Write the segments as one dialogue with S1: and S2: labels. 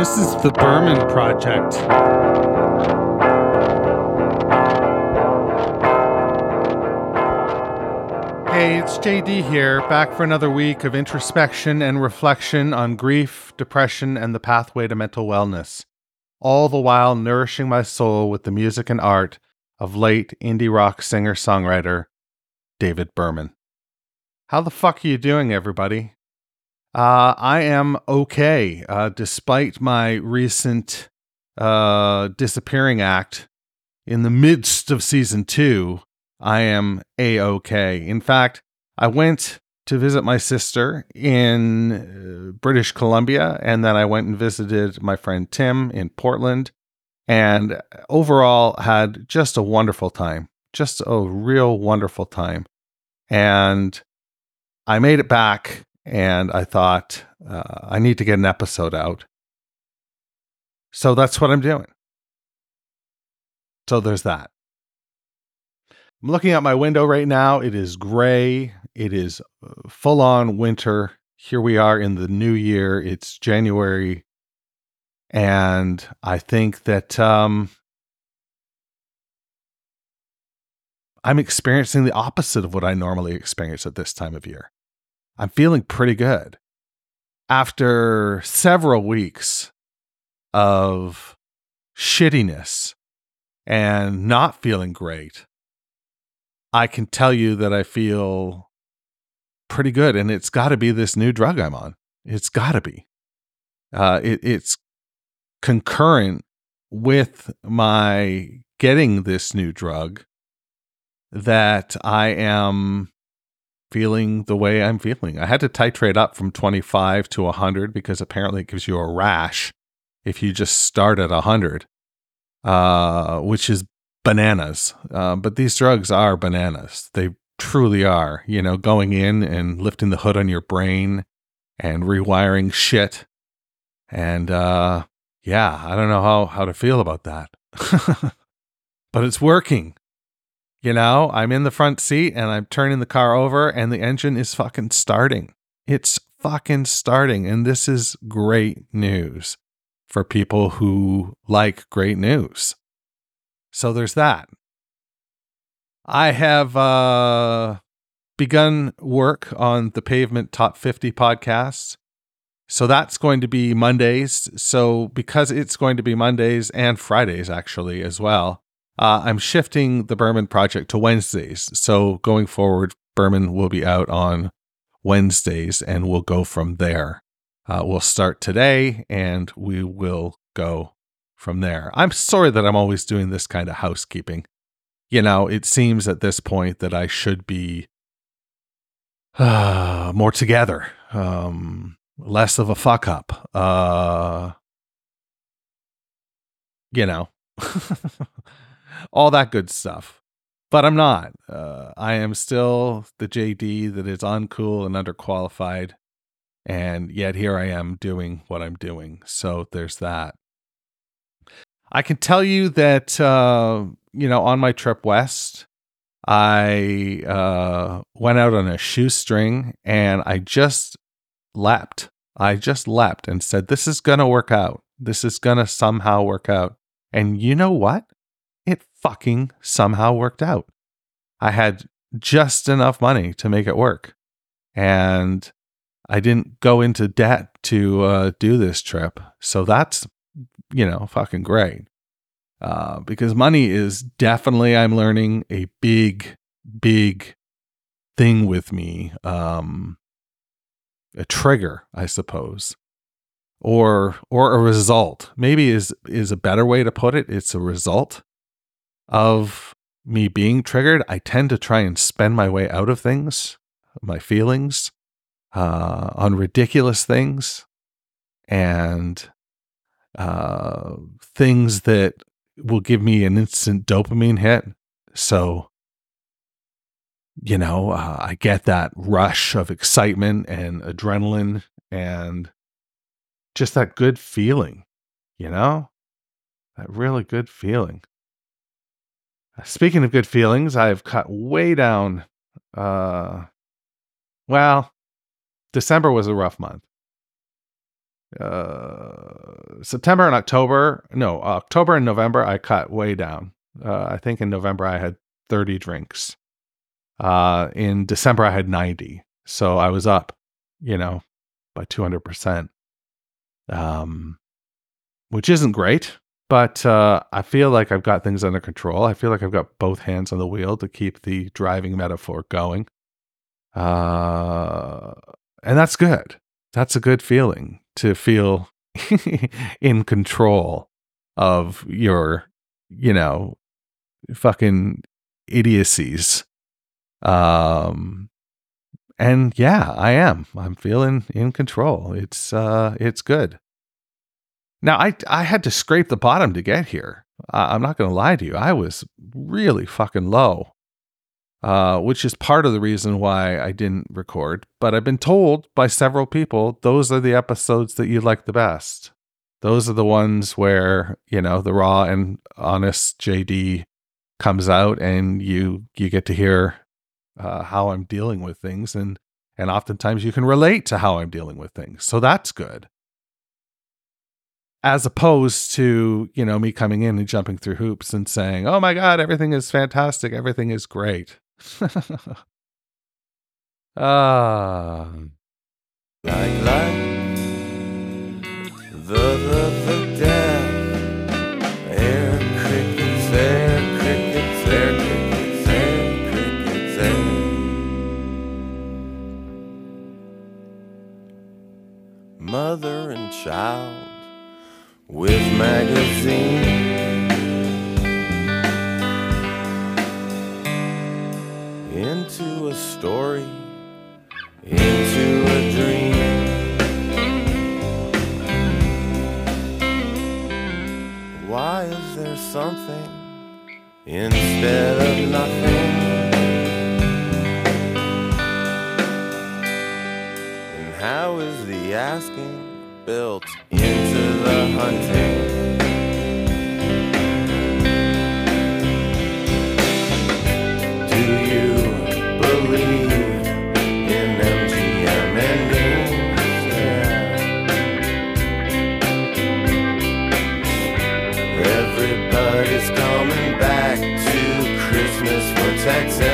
S1: This is the Berman Project. Hey, it's JD here, back for another week of introspection and reflection on grief, depression, and the pathway to mental wellness, all the while nourishing my soul with the music and art of late indie rock singer songwriter David Berman. How the fuck are you doing, everybody? Uh, I am okay, uh, despite my recent uh, disappearing act in the midst of season two. I am a okay. In fact, I went to visit my sister in uh, British Columbia, and then I went and visited my friend Tim in Portland, and overall had just a wonderful time. Just a real wonderful time. And I made it back, and I thought uh, I need to get an episode out. So that's what I'm doing. So there's that. I'm looking out my window right now. It is gray. It is uh, full on winter. Here we are in the new year. It's January. And I think that um, I'm experiencing the opposite of what I normally experience at this time of year. I'm feeling pretty good. After several weeks of shittiness and not feeling great, I can tell you that I feel pretty good. And it's got to be this new drug I'm on. It's got to be. Uh, it, it's concurrent with my getting this new drug that I am feeling the way I'm feeling. I had to titrate up from 25 to 100 because apparently it gives you a rash if you just start at 100, uh, which is bananas. Uh, but these drugs are bananas. They truly are. You know, going in and lifting the hood on your brain and rewiring shit. And uh, yeah, I don't know how, how to feel about that. but it's working. You know, I'm in the front seat and I'm turning the car over and the engine is fucking starting. It's fucking starting. And this is great news for people who like great news. So there's that. I have uh, begun work on the Pavement Top 50 podcast. So that's going to be Mondays. So because it's going to be Mondays and Fridays actually as well, uh, I'm shifting the Berman project to Wednesdays. So going forward, Berman will be out on Wednesdays and we'll go from there. Uh, we'll start today and we will go from there. I'm sorry that I'm always doing this kind of housekeeping. You know, it seems at this point that I should be uh, more together, um, less of a fuck up. Uh, you know, all that good stuff. But I'm not. Uh, I am still the JD that is uncool and underqualified. And yet here I am doing what I'm doing. So there's that. I can tell you that, uh, you know, on my trip west, I uh, went out on a shoestring and I just leapt. I just leapt and said, This is going to work out. This is going to somehow work out. And you know what? Fucking somehow worked out. I had just enough money to make it work. And I didn't go into debt to uh, do this trip. So that's you know, fucking great. Uh, because money is definitely, I'm learning, a big, big thing with me. Um, a trigger, I suppose, or or a result. Maybe is is a better way to put it. It's a result of me being triggered. I tend to try and spend my way out of things, my feelings, uh, on ridiculous things, and uh, things that will give me an instant dopamine hit. So, you know, uh, I get that rush of excitement and adrenaline and just that good feeling, you know, that really good feeling. Speaking of good feelings, I've cut way down. Uh, well, December was a rough month uh, September and October, no, October and November, I cut way down. Uh, I think in November I had 30 drinks. Uh, in December I had 90. So I was up, you know, by 200%. Um, which isn't great, but uh, I feel like I've got things under control. I feel like I've got both hands on the wheel to keep the driving metaphor going. Uh, and that's good. That's a good feeling to feel in control of your, you know, fucking idiocies. Um, and yeah, I am. I'm feeling in control. It's uh, it's good. Now I I had to scrape the bottom to get here. I'm not going to lie to you. I was really fucking low uh, which is part of the reason why I didn't record. But I've been told by several people those are the episodes that you like the best. Those are the ones where you know the raw and honest JD comes out, and you you get to hear uh, how I'm dealing with things, and and oftentimes you can relate to how I'm dealing with things. So that's good. As opposed to, you know, me coming in and jumping through hoops and saying, oh my God, everything is fantastic. Everything is great. ah.
S2: Like life, There something instead of nothing? And how is the asking built into the hunting? Texas.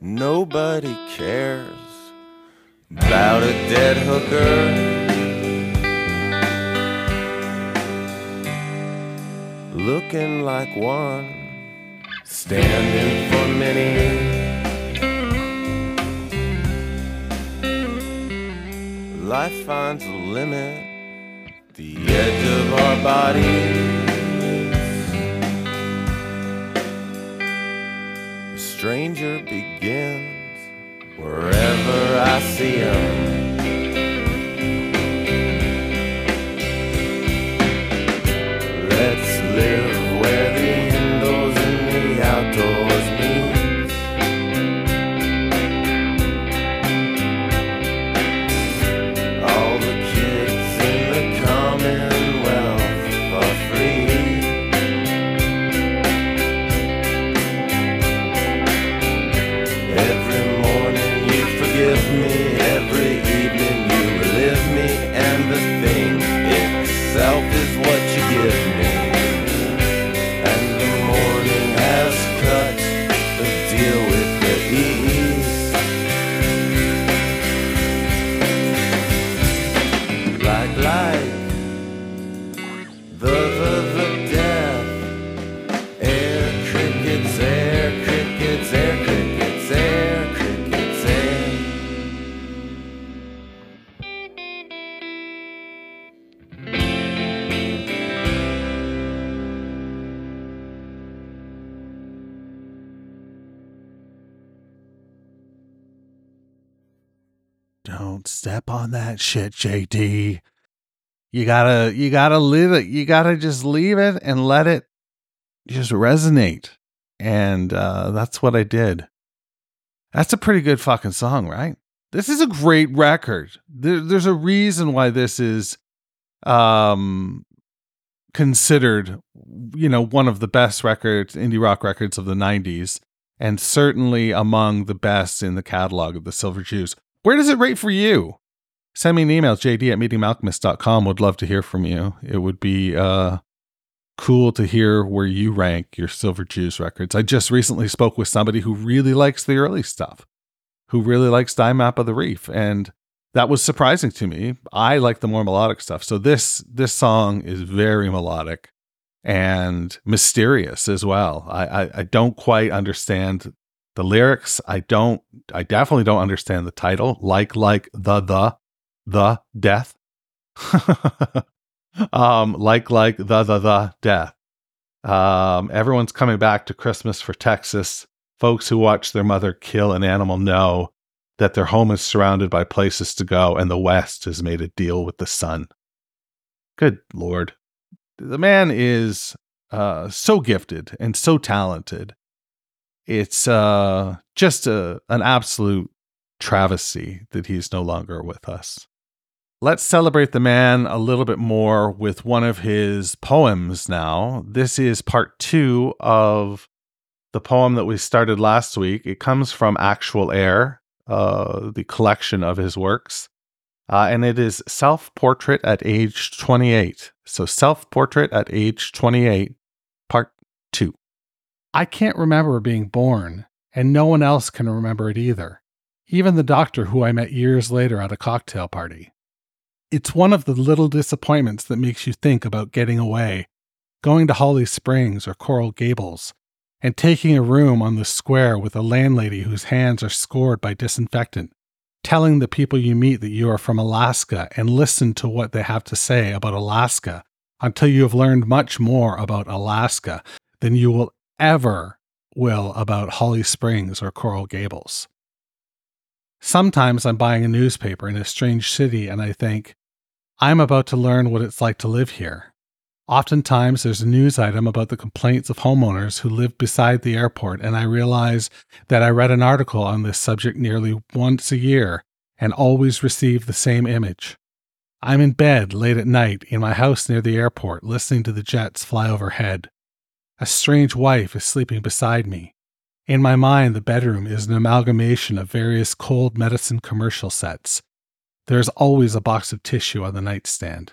S2: Nobody cares about a dead hooker. Looking like one, standing for many. life finds a limit, the edge of our bodies. Stranger begins wherever I see him.
S1: Step on that shit, JD. You gotta, you gotta leave it. You gotta just leave it and let it just resonate. And uh, that's what I did. That's a pretty good fucking song, right? This is a great record. There, there's a reason why this is um, considered, you know, one of the best records, indie rock records of the 90s, and certainly among the best in the catalog of the Silver Jews. Where does it rate for you? Send me an email, jd at meetingmalcolmist.com. Would love to hear from you. It would be uh, cool to hear where you rank your Silver Jews records. I just recently spoke with somebody who really likes the early stuff who really likes Dime Map of the Reef. And that was surprising to me. I like the more melodic stuff. So this this song is very melodic and mysterious as well. I, I, I don't quite understand the lyrics. I don't I definitely don't understand the title. Like like the the the death. um like like the the the death. Um everyone's coming back to Christmas for Texas. Folks who watch their mother kill an animal know that their home is surrounded by places to go and the West has made a deal with the sun. Good Lord. The man is uh, so gifted and so talented. It's uh, just a, an absolute travesty that he's no longer with us. Let's celebrate the man a little bit more with one of his poems now. This is part two of the poem that we started last week. It comes from Actual Air, uh, the collection of his works, uh, and it is Self Portrait at Age 28. So, Self Portrait at Age 28, Part 2.
S3: I can't remember being born, and no one else can remember it either, even the doctor who I met years later at a cocktail party. It's one of the little disappointments that makes you think about getting away, going to Holly Springs or Coral Gables, and taking a room on the square with a landlady whose hands are scored by disinfectant, telling the people you meet that you are from Alaska and listen to what they have to say about Alaska until you have learned much more about Alaska than you will ever will about Holly Springs or Coral Gables. Sometimes I'm buying a newspaper in a strange city and I think, I'm about to learn what it's like to live here. Oftentimes, there's a news item about the complaints of homeowners who live beside the airport, and I realize that I read an article on this subject nearly once a year and always receive the same image. I'm in bed late at night in my house near the airport, listening to the jets fly overhead. A strange wife is sleeping beside me. In my mind, the bedroom is an amalgamation of various cold medicine commercial sets. There is always a box of tissue on the nightstand.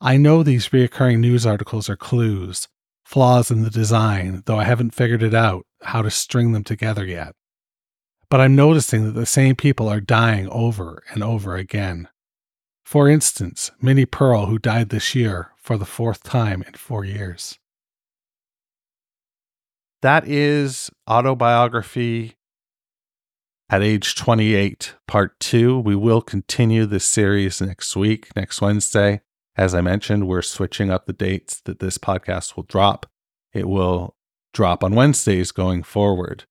S3: I know these reoccurring news articles are clues, flaws in the design, though I haven't figured it out how to string them together yet. But I'm noticing that the same people are dying over and over again. For instance, Minnie Pearl, who died this year for the fourth time in four years.
S1: That is autobiography at age 28, part two. We will continue this series next week, next Wednesday. As I mentioned, we're switching up the dates that this podcast will drop. It will drop on Wednesdays going forward.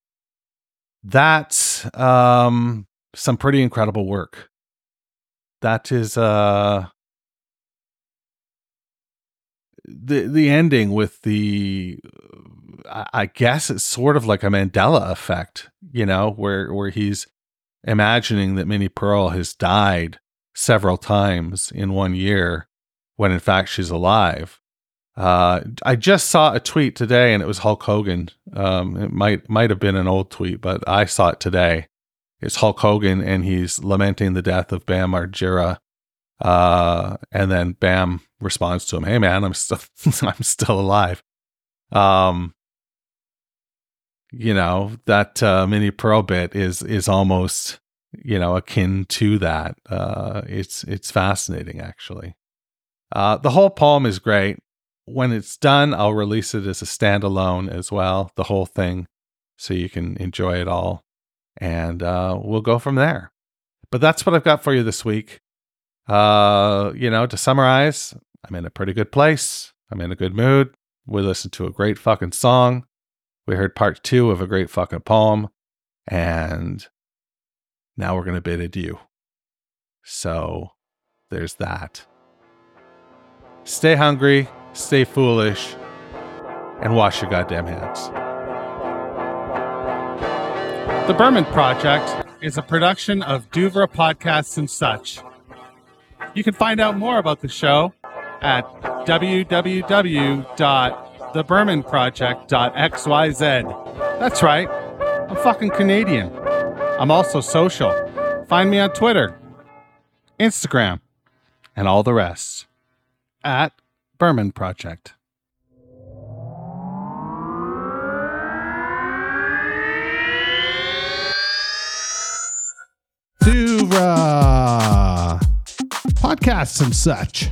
S1: That's um, some pretty incredible work. That is uh, the the ending with the I guess it's sort of like a Mandela effect, you know, where where he's imagining that Minnie Pearl has died several times in one year when in fact she's alive. Uh, I just saw a tweet today, and it was Hulk Hogan. Um, it might might have been an old tweet, but I saw it today. It's Hulk Hogan, and he's lamenting the death of Bam Margera. Uh, and then Bam responds to him, "Hey man, I'm still I'm still alive." Um, you know that uh, Minnie Pearl bit is is almost you know akin to that. Uh, it's it's fascinating actually. Uh, the whole poem is great. When it's done, I'll release it as a standalone as well, the whole thing, so you can enjoy it all. And uh, we'll go from there. But that's what I've got for you this week. Uh, you know, to summarize, I'm in a pretty good place. I'm in a good mood. We listened to a great fucking song. We heard part two of a great fucking poem. And now we're going to bid adieu.
S4: So there's that. Stay hungry, stay foolish, and wash your goddamn hands.
S1: The Berman Project is a production of Duvra Podcasts and such. You can find out more about the show at www.thebermanproject.xyz. That's right, I'm fucking Canadian. I'm also social. Find me on Twitter, Instagram, and all the rest at Berman Project.
S5: Duvra podcasts and such.